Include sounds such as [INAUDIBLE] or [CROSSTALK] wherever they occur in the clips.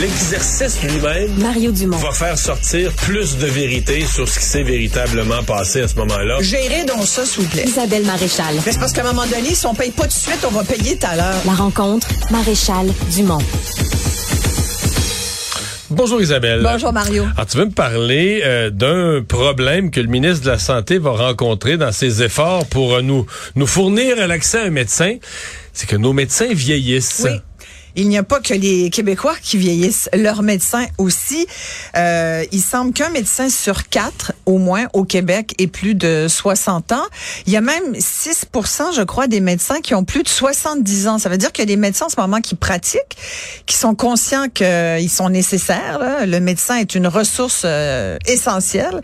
L'exercice lui-même Mario Dumont. va faire sortir plus de vérité sur ce qui s'est véritablement passé à ce moment-là. Gérez donc ça, s'il vous plaît. Isabelle Maréchal. Mais c'est parce qu'à un moment donné, si on paye pas tout de suite, on va payer tout à l'heure. La rencontre, Maréchal Dumont. Bonjour Isabelle. Bonjour, Mario. Alors, tu veux me parler euh, d'un problème que le ministre de la Santé va rencontrer dans ses efforts pour euh, nous, nous fournir l'accès à un médecin? C'est que nos médecins vieillissent. Oui. Il n'y a pas que les Québécois qui vieillissent, leurs médecins aussi. Euh, il semble qu'un médecin sur quatre, au moins au Québec, ait plus de 60 ans. Il y a même 6% je crois, des médecins qui ont plus de 70 ans. Ça veut dire qu'il y a des médecins en ce moment qui pratiquent, qui sont conscients qu'ils sont nécessaires. là. Le médecin est une ressource euh, essentielle.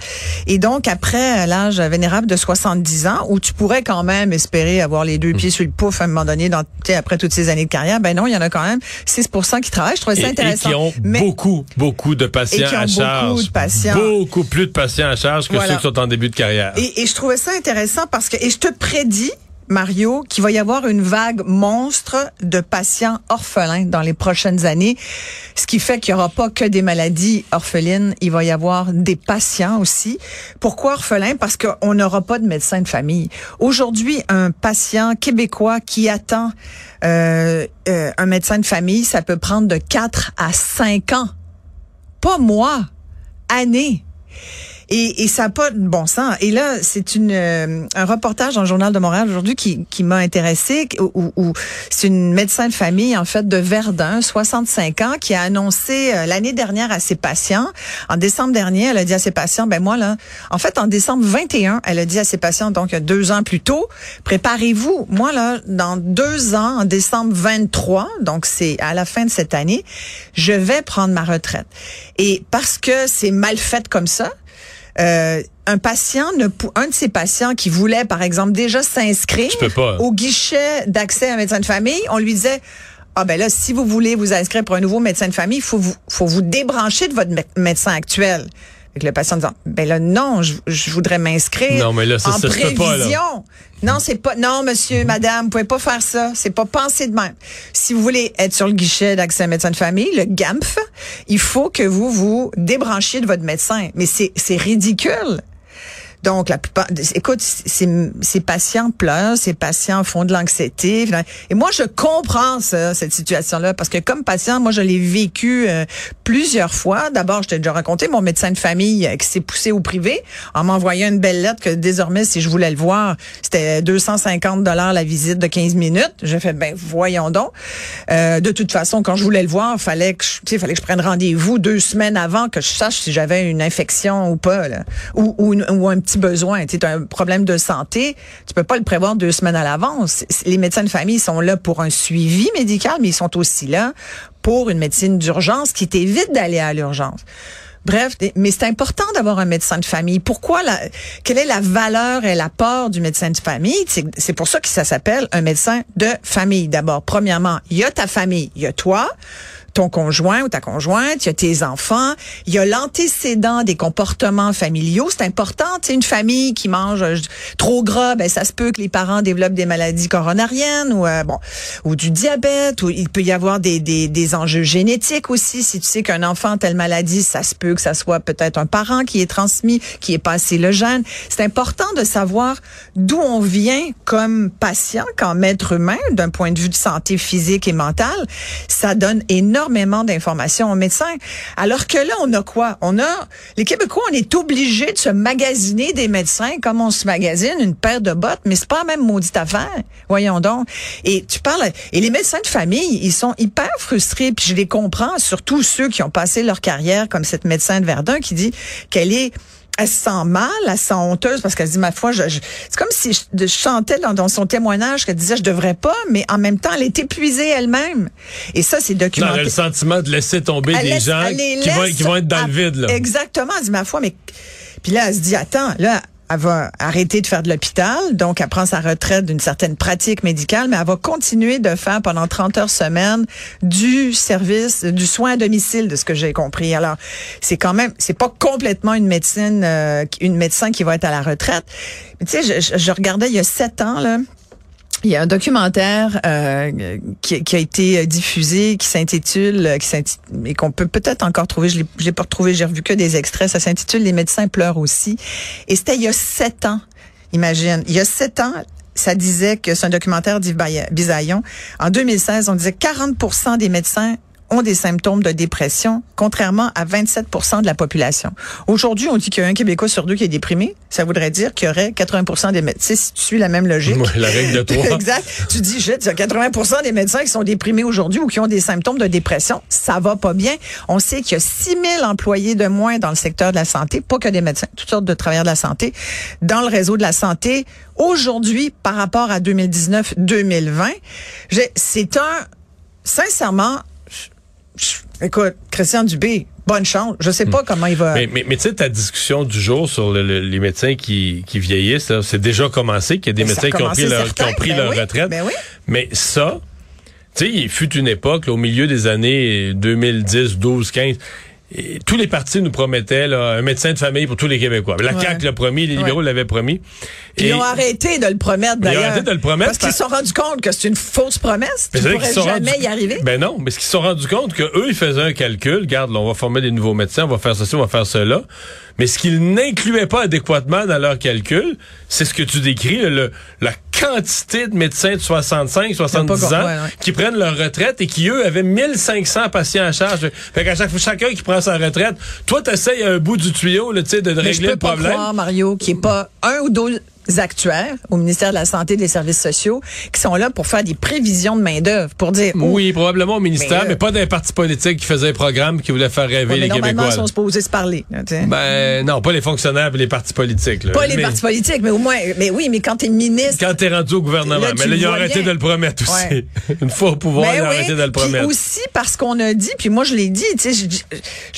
Et donc, après l'âge vénérable de 70 ans, où tu pourrais quand même espérer avoir les deux pieds sur le pouf à un moment donné, dans, après toutes ces années de carrière, ben non, il y en a quand même 6% qui travaillent. Je trouvais Et, ça et intéressant. qui ont Mais- beaucoup, beaucoup de patients Et qui ont à beaucoup charge. de patients. Beaucoup plus de patients à charge que Voilà. ceux qui sont en début de carrière. Et, et je trouvais ça intéressant parce que, et je te prédis, Mario, qu'il va y avoir une vague monstre de patients orphelins dans les prochaines années. Ce qui fait qu'il n'y aura pas que des maladies orphelines, il va y avoir des patients aussi. Pourquoi orphelins? Parce qu'on n'aura pas de médecin de famille. Aujourd'hui, un patient québécois qui attend euh, euh, un médecin de famille, ça peut prendre de 4 à 5 ans. Pas mois, années. Et, et ça n'a pas de bon sens. Et là, c'est euh, un reportage dans le Journal de Montréal aujourd'hui qui, qui m'a intéressé, où, où- où c'est une médecin de famille, en fait, de Verdun, 65 ans, qui a annoncé euh, l'année dernière à ses patients, en décembre dernier, elle a dit à ses patients, ben moi, là, en fait, en décembre 21, elle a dit à ses patients, donc deux ans plus tôt, préparez-vous. Moi, là, dans deux ans, en décembre 23, donc c'est à la fin de cette année, je vais prendre ma retraite. Et parce que c'est mal fait comme ça, euh, un patient, ne, un de ses patients qui voulait, par exemple, déjà s'inscrire au guichet d'accès à un médecin de famille, on lui disait, ah ben là, si vous voulez vous inscrire pour un nouveau médecin de famille, il faut vous, faut vous débrancher de votre mé- médecin actuel. Avec le patient disant, ben là, non, je, je voudrais m'inscrire Non, mais là, en ça peut pas, là. prévision. Non, c'est pas, non, monsieur, madame, vous pouvez pas faire ça. C'est pas penser de même. Si vous voulez être sur le guichet d'accès à un médecin de famille, le GAMF, il faut que vous vous débranchiez de votre médecin. Mais c'est, c'est ridicule. Donc, la plupart, écoute, ces, patients pleurent, ces patients font de l'anxiété. Et moi, je comprends ça, cette situation-là, parce que comme patient, moi, je l'ai vécu euh, plusieurs fois. D'abord, je t'ai déjà raconté mon médecin de famille euh, qui s'est poussé au privé en m'envoyant une belle lettre que désormais, si je voulais le voir, c'était 250 dollars la visite de 15 minutes. J'ai fait, ben voyons donc. Euh, de toute façon, quand je voulais le voir, fallait que je, fallait que je prenne rendez-vous deux semaines avant que je sache si j'avais une infection ou pas, là. ou, ou, ou un petit besoin. Tu as un problème de santé, tu peux pas le prévoir deux semaines à l'avance. Les médecins de famille sont là pour un suivi médical, mais ils sont aussi là pour une médecine d'urgence qui t'évite d'aller à l'urgence. Bref, mais c'est important d'avoir un médecin de famille. Pourquoi quelle est la valeur et l'apport du médecin de famille? C'est pour ça que ça s'appelle un médecin de famille. D'abord, premièrement, il y a ta famille, il y a toi, ton conjoint ou ta conjointe, il y a tes enfants, il y a l'antécédent des comportements familiaux. C'est important, tu une famille qui mange euh, trop gras, ben ça se peut que les parents développent des maladies coronariennes ou euh, bon ou du diabète ou il peut y avoir des, des, des enjeux génétiques aussi. Si tu sais qu'un enfant a telle maladie, ça se peut que ça soit peut-être un parent qui est transmis, qui est passé le gène. C'est important de savoir d'où on vient comme patient, comme être humain, d'un point de vue de santé physique et mentale. Ça donne énormément d'informations aux médecins. Alors que là, on a quoi? On a, les Québécois, on est obligés de se magasiner des médecins comme on se magasine une paire de bottes, mais c'est pas la même maudite affaire. Voyons donc. Et tu parles, et les médecins de famille, ils sont hyper frustrés, puis je les comprends, surtout ceux qui ont passé leur carrière comme cette médecin de Verdun qui dit qu'elle est elle se sent mal, elle se sent honteuse parce qu'elle dit ma foi, je, je- c'est comme si je, je chantais dans, dans son témoignage qu'elle disait je devrais pas, mais en même temps elle est épuisée elle-même. Et ça c'est Non, elle a documenté. le sentiment de laisser tomber Elle des laisse- gens qui vont, qui vont être dans à- le vide. Là. Exactement. Elle dit, ma foi, mais. Puis là, elle se dit, attends, là, elle va arrêter de faire de l'hôpital, donc elle prend sa retraite d'une certaine pratique médicale, mais elle va continuer de faire pendant 30 heures semaine du service, du soin à domicile, de ce que j'ai compris. Alors, c'est quand même, c'est pas complètement une médecine, euh, une médecin qui va être à la retraite. Tu sais, je, je- je regardais il y a sept ans, là, il y a un documentaire euh, qui, qui a été euh, diffusé, qui s'intitule, euh, qui et qu'on peut peut-être encore trouver. Je l'ai, pas retrouvé, j'ai revu que des extraits. Ça s'intitule Les médecins pleurent aussi. Et c'était il y a sept ans. Imagine, il y a sept ans. Ça disait que c'est un documentaire d'Yves Bisaillon. En 2016, on disait 40% des médecins ont des symptômes de dépression, contrairement à 27 de la population. Aujourd'hui, on dit qu'il y a un Québécois sur deux qui est déprimé. Ça voudrait dire qu'il y aurait 80% des médecins. Si tu suis la même logique. La règle de [LAUGHS] trois. exact. Tu dis, shit, il y a 80% des médecins qui sont déprimés aujourd'hui ou qui ont des symptômes de dépression. Ça va pas bien. On sait qu'il y a 6 000 employés de moins dans le secteur de la santé, pas que des médecins, toutes sortes de travailleurs de la santé, dans le réseau de la santé. Aujourd'hui, par rapport à 2019-2020, j'ai- c'est un, sincèrement, je- je- écoute, Christian Dubé, bonne chance. Je sais pas comment il va. Mais, mais, mais tu sais, ta discussion du jour sur le- le- les médecins qui, qui vieillissent, c'est déjà commencé, qu'il y a des Mais ça a médecins qui ont pris leur, qui certain. ont pris Ben leur oui, retraite. ben oui. Mais ça, tu sais, il fut une époque, là, au milieu des années 2010, 12, 15, et tous les partis nous promettaient là, un médecin de famille pour tous les Québécois. La Ouais. CAQ l'a promis, les libéraux Ouais. l'avaient promis. Et- Ils ont arrêté de le promettre Ils ont d'ailleurs. arrêté de le promettre Parce qu'ils se par- sont rendus compte que c'est une fausse promesse. Qu'ils se sont jamais y arriver. Ben non, mais ce qu'ils se sont rendus compte que eux ils faisaient un calcul, regarde, là, on va former des nouveaux médecins, on va faire ceci, on va faire cela. Mais ce qu'ils n'incluaient pas adéquatement dans leur calcul, c'est ce que tu décris, le, la quantité de médecins de 65, 70 ans pas- ouais, ouais. qui prennent leur retraite et qui, eux, avaient 1500 patients à charge. Fait qu'à chaque fois, chacun qui prend sa retraite, toi, t'essayes à un bout du tuyau, là, tu sais, de, de Mais je régler peux le pas problème. croire, Mario, n'y ait pas un ou deux actuaires au ministère de la Santé et des Services sociaux qui sont là pour faire des prévisions de main-d'œuvre, pour dire oh, Oui, probablement au ministère, Mais, mais, euh, pas d'un parti politique qui faisait un programme qui voulait faire rêver ouais, mais les normalement, Québécois. ils sont supposés se parler. là. Ben non, pas les fonctionnaires et les partis politiques. là. pas les Mais partis politiques, mais au moins, mais oui, mais quand tu es ministre, Quand t'es rendu au gouvernement, Là, mais là, ils ont arrêté bien. de le promettre aussi. Ouais. [LAUGHS] Une fois au pouvoir, Ben ils ont oui. arrêté de le promettre. aussi parce qu'on a dit, puis moi je l'ai dit, tu sais,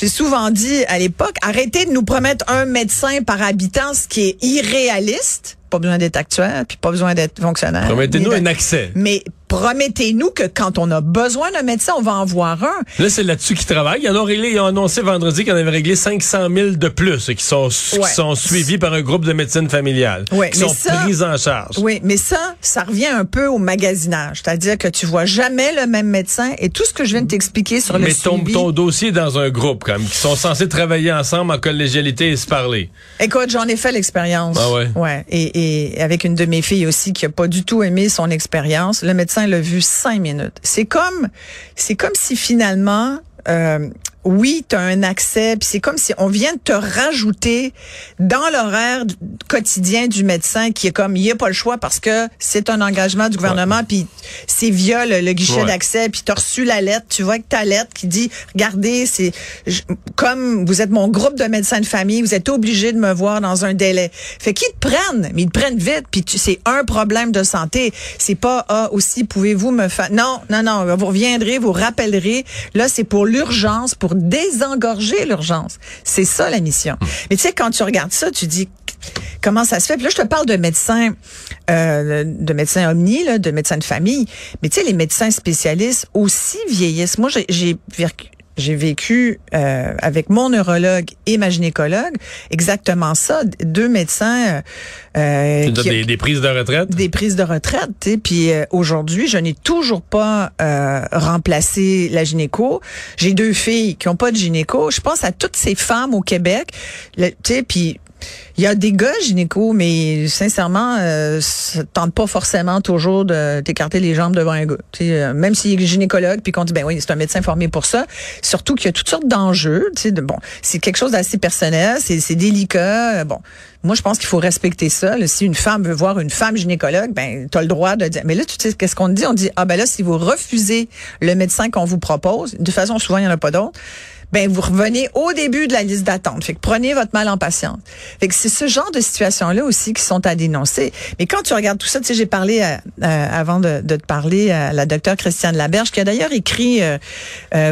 l'ai souvent dit à l'époque, arrêtez de nous promettre un médecin par habitant, ce qui est irréaliste. Pas besoin d'être actuel, puis pas besoin d'être fonctionnaire. Promettez-nous un accès. Mais promettez-nous que quand on a besoin d'un médecin, on va en voir un. Là, c'est là-dessus qu'ils travaillent. Ils en ont réglé, ils ont annoncé vendredi qu'ils en avaient réglé 500 000 de plus et qui sont, qui sont suivis par un groupe de médecine familiale. Ouais, qui mais sont ça- pris en charge. Oui, mais ça, ça revient un peu au magasinage. C'est-à-dire que tu vois jamais le même médecin et tout ce que je viens de t'expliquer sur le Mais ton, suivi. ton dossier est dans un groupe, quand même, qui sont censés travailler ensemble en collégialité et se parler. Écoute, j'en ai fait l'expérience. Ah ouais? Ouais. Et, et avec une de mes filles aussi qui a pas du tout aimé son expérience. Le médecin l'a vu cinq minutes. C'est comme, c'est comme si finalement, euh, oui, tu as un accès, puis c'est comme si on vient de te rajouter dans l'horaire quotidien du médecin qui est comme, il n'y a pas le choix parce que c'est un engagement du gouvernement, puis c'est via le, le guichet Ouais. d'accès, puis tu as reçu la lettre, tu vois que ta lettre qui dit, regardez, c'est comme vous êtes mon groupe de médecins de famille, vous êtes obligé de me voir dans un délai. Fait qu'ils te prennent, mais ils te prennent vite, puis c'est un problème de santé. C'est pas, ah, aussi, pouvez-vous me faire... Non, non, non, vous reviendrez, vous rappellerez. Là, c'est pour l'urgence, pour désengorger l'urgence. C'est ça, la mission. Mais tu sais, quand tu regardes ça, tu dis, comment ça se fait? Puis là, je te parle de médecins, euh, de médecins omni, là, de médecins de famille. Mais tu sais, les médecins spécialistes aussi vieillissent. Moi, j'ai- j'ai vécu- euh, avec mon neurologue et ma gynécologue exactement ça. Deux médecins euh, donnes qui- des, des prises de retraite? des prises de retraite. Puis euh, aujourd'hui, je n'ai toujours pas euh, remplacé la gynéco. J'ai deux filles qui ont pas de gynéco. Je pense à toutes ces femmes au Québec. Le- Tu sais, puis il y a des gars gynéco, mais sincèrement, euh, ça tente pas forcément toujours de t'écarter les jambes devant un gars. Euh, même s'il est gynécologue, puis qu'on dit ben oui, c'est un médecin formé pour ça. Surtout qu'il y a toutes sortes d'enjeux. De, bon, c'est quelque chose d'assez personnel, c'est délicat. euh, Bon, moi je pense qu'il faut respecter ça. Si une femme veut voir une femme gynécologue, ben t'as le droit de dire. Mais là, tu sais qu'est-ce qu'on dit? On dit ah ben là si vous refusez le médecin qu'on vous propose, de façon souvent il y en a pas d'autres. Ben vous revenez au début de la liste d'attente. Fait que prenez votre mal en patience. Fait que c'est ce genre de situation-là aussi qui sont à dénoncer. Mais quand tu regardes tout ça, tu sais, j'ai parlé euh, euh, avant de, de, te parler à la docteure Christiane Laberge, qui a d'ailleurs écrit euh,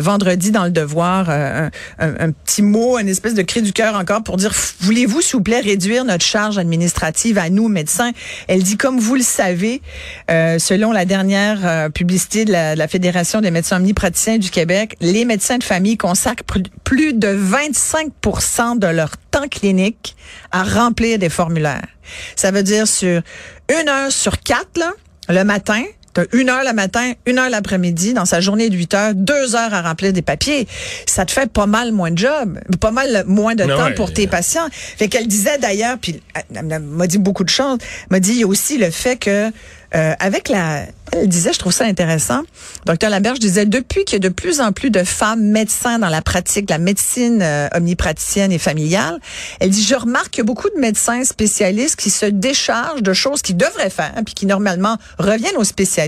vendredi dans le Devoir un, un, petit mot, une espèce de cri du cœur encore pour dire voulez-vous s'il vous plaît réduire notre charge administrative à nous médecins? Elle dit comme vous le savez, selon la dernière publicité de la, de la Fédération des médecins omnipraticiens du Québec, les médecins de famille consacrent plus de 25% de leur temps clinique à remplir des formulaires. Ça veut dire sur une heure sur quatre, là, le matin, une heure le matin, une heure l'après-midi, dans sa journée de 8 heures, deux heures à remplir des papiers. Ça te fait pas mal moins de job, pas mal moins de temps pour tes patients. Fait qu'elle disait d'ailleurs, puis elle m'a dit beaucoup de choses, m'a dit il y a aussi le fait que euh, avec la, elle disait, je trouve ça intéressant. Docteur Laberge disait depuis qu'il y a de plus en plus de femmes médecins dans la pratique, la médecine euh, omnipraticienne et familiale, elle dit je remarque qu'il y a beaucoup de médecins spécialistes qui se déchargent de choses qu'ils devraient faire, puis qui normalement reviennent aux spécialistes,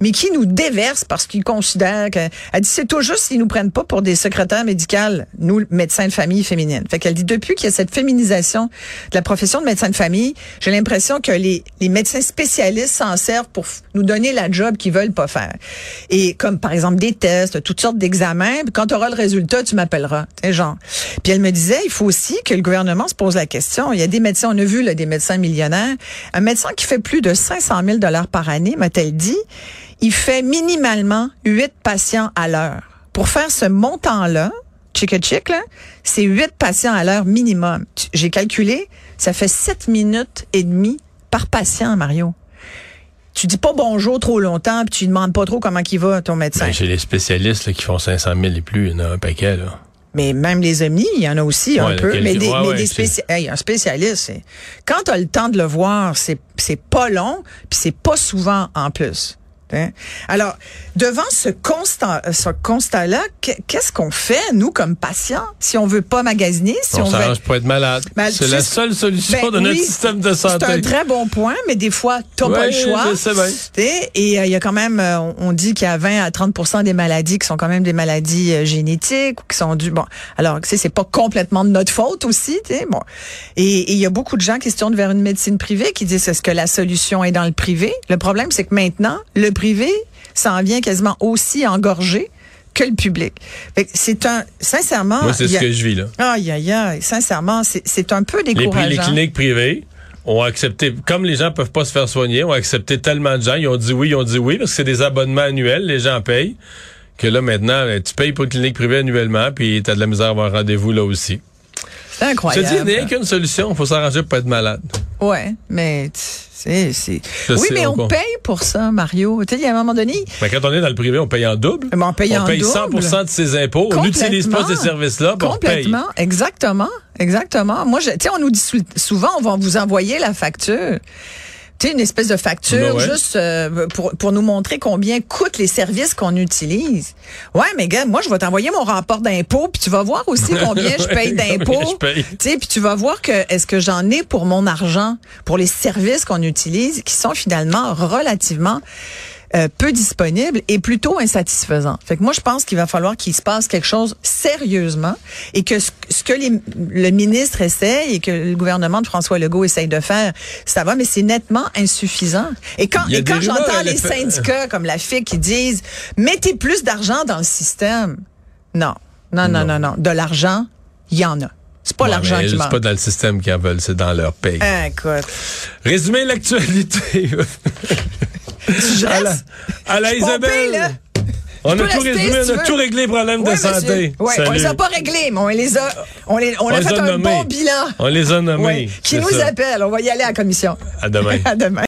mais qui nous déversent parce qu'ils considèrent que, elle dit c'est tout juste s'ils nous prennent pas pour des secrétaires médicales, nous médecins de famille féminine. Fait qu'elle dit depuis qu'il y a cette féminisation de la profession de médecin de famille, j'ai l'impression que les, les médecins spécialistes s'en servent pour nous donner la job qu'ils veulent pas faire. Et comme par exemple des tests, toutes sortes d'examens, quand tu auras le résultat, tu m'appelleras. genre. Puis elle me disait, il faut aussi que le gouvernement se pose la question. Il y a des médecins, on a vu là, des médecins millionnaires, un médecin qui fait plus de 500 000 dollars par année, m'a-t-elle dit, il fait minimalement 8 patients à l'heure. Pour faire ce montant-là, chick chick c'est 8 patients à l'heure minimum. J'ai calculé, ça fait 7 minutes et demie par patient, Mario tu dis pas bonjour trop longtemps, puis tu demandes pas trop comment il va ton médecin. Ben, chez les spécialistes qui font 500 000 et plus, il y en a un paquet là. Mais même les omnis, il y en a aussi un peu. Mais des, mais des un spécialiste, quand tu as le temps de le voir, c'est c'est pas long, puis c'est pas souvent en plus. Hein? Alors, devant ce constat, ce constat-là, qu'est-ce qu'on fait, nous, comme patients, si on veut pas magasiner, si on, on veut... pour être malade. Ben, c'est la seule solution ben de notre système de santé. C'est un très bon point, mais des fois, t'as pas le choix. Et euh, il y a quand même, euh, on dit qu'il y a 20 à 30 des maladies qui sont quand même des maladies euh, génétiques ou qui sont dues. Bon, alors, tu sais, c'est pas complètement de notre faute aussi, tu Bon, et il y a beaucoup de gens qui se tournent vers une médecine privée qui disent est-ce que la solution est dans le privé? Le problème, c'est que maintenant, le privé s'en vient quasiment aussi engorgé que le public. C'est un, sincèrement. Moi, c'est ce que je vis, là. Aïe, aïe, aïe. Sincèrement, c'est un peu décourageant. Les, les cliniques privées ont accepté, comme les gens peuvent pas se faire soigner, ont accepté tellement de gens, ils ont dit oui, ils ont dit oui, parce que c'est des abonnements annuels, les gens payent, que là, maintenant, tu payes pour une clinique privée annuellement, puis tu as de la misère à avoir rendez-vous là aussi. C'est incroyable. Je dis, il n'y a qu'une solution, il faut s'arranger pour pas être malade. Ouais, mais c'est c'est Oui, mais on paye pour ça, Mario. Tu sais, il y a un moment donné. Mais quand on est dans le privé, on paye en double. on paye on paye 100 de ses impôts. On n'utilise pas ces services-là, Complètement, exactement, exactement. Moi, tu sais, on nous dit souvent, on va vous envoyer la facture tu une espèce de facture juste euh, pour, pour nous montrer combien coûtent les services qu'on utilise. Ouais, mais gars, moi, je vais t'envoyer mon rapport d'impôt, puis tu vas voir aussi [LAUGHS] combien je paye d'impôts. Tu sais, puis tu vas voir que est-ce que j'en ai pour mon argent, pour les services qu'on utilise, qui sont finalement relativement euh, peu disponible et plutôt insatisfaisant. Fait que moi, je pense qu'il va falloir qu'il se passe quelque chose sérieusement et que ce, que le ministre essaye et que le gouvernement de François Legault essaye de faire, ça va, mais c'est nettement insuffisant. Et quand, et quand j'entends les syndicats comme la FIC qui disent mettez plus d'argent dans le système, non, non, non, non, non, de l'argent, il y en a. C'est pas l'argent qui. C'est pas dans le système qu'ils veulent, c'est dans leur paye. Ah, écoute. Résumer l'actualité. [LAUGHS] à la, Isabelle. On a tout résumé, on a tout réglé les problèmes de santé. Oui, on les a pas réglés, mais on les a, on, les, on, a fait un bon bilan. On les a nommés. qui nous appelle. On va y aller à la commission. À demain. [LAUGHS] à demain.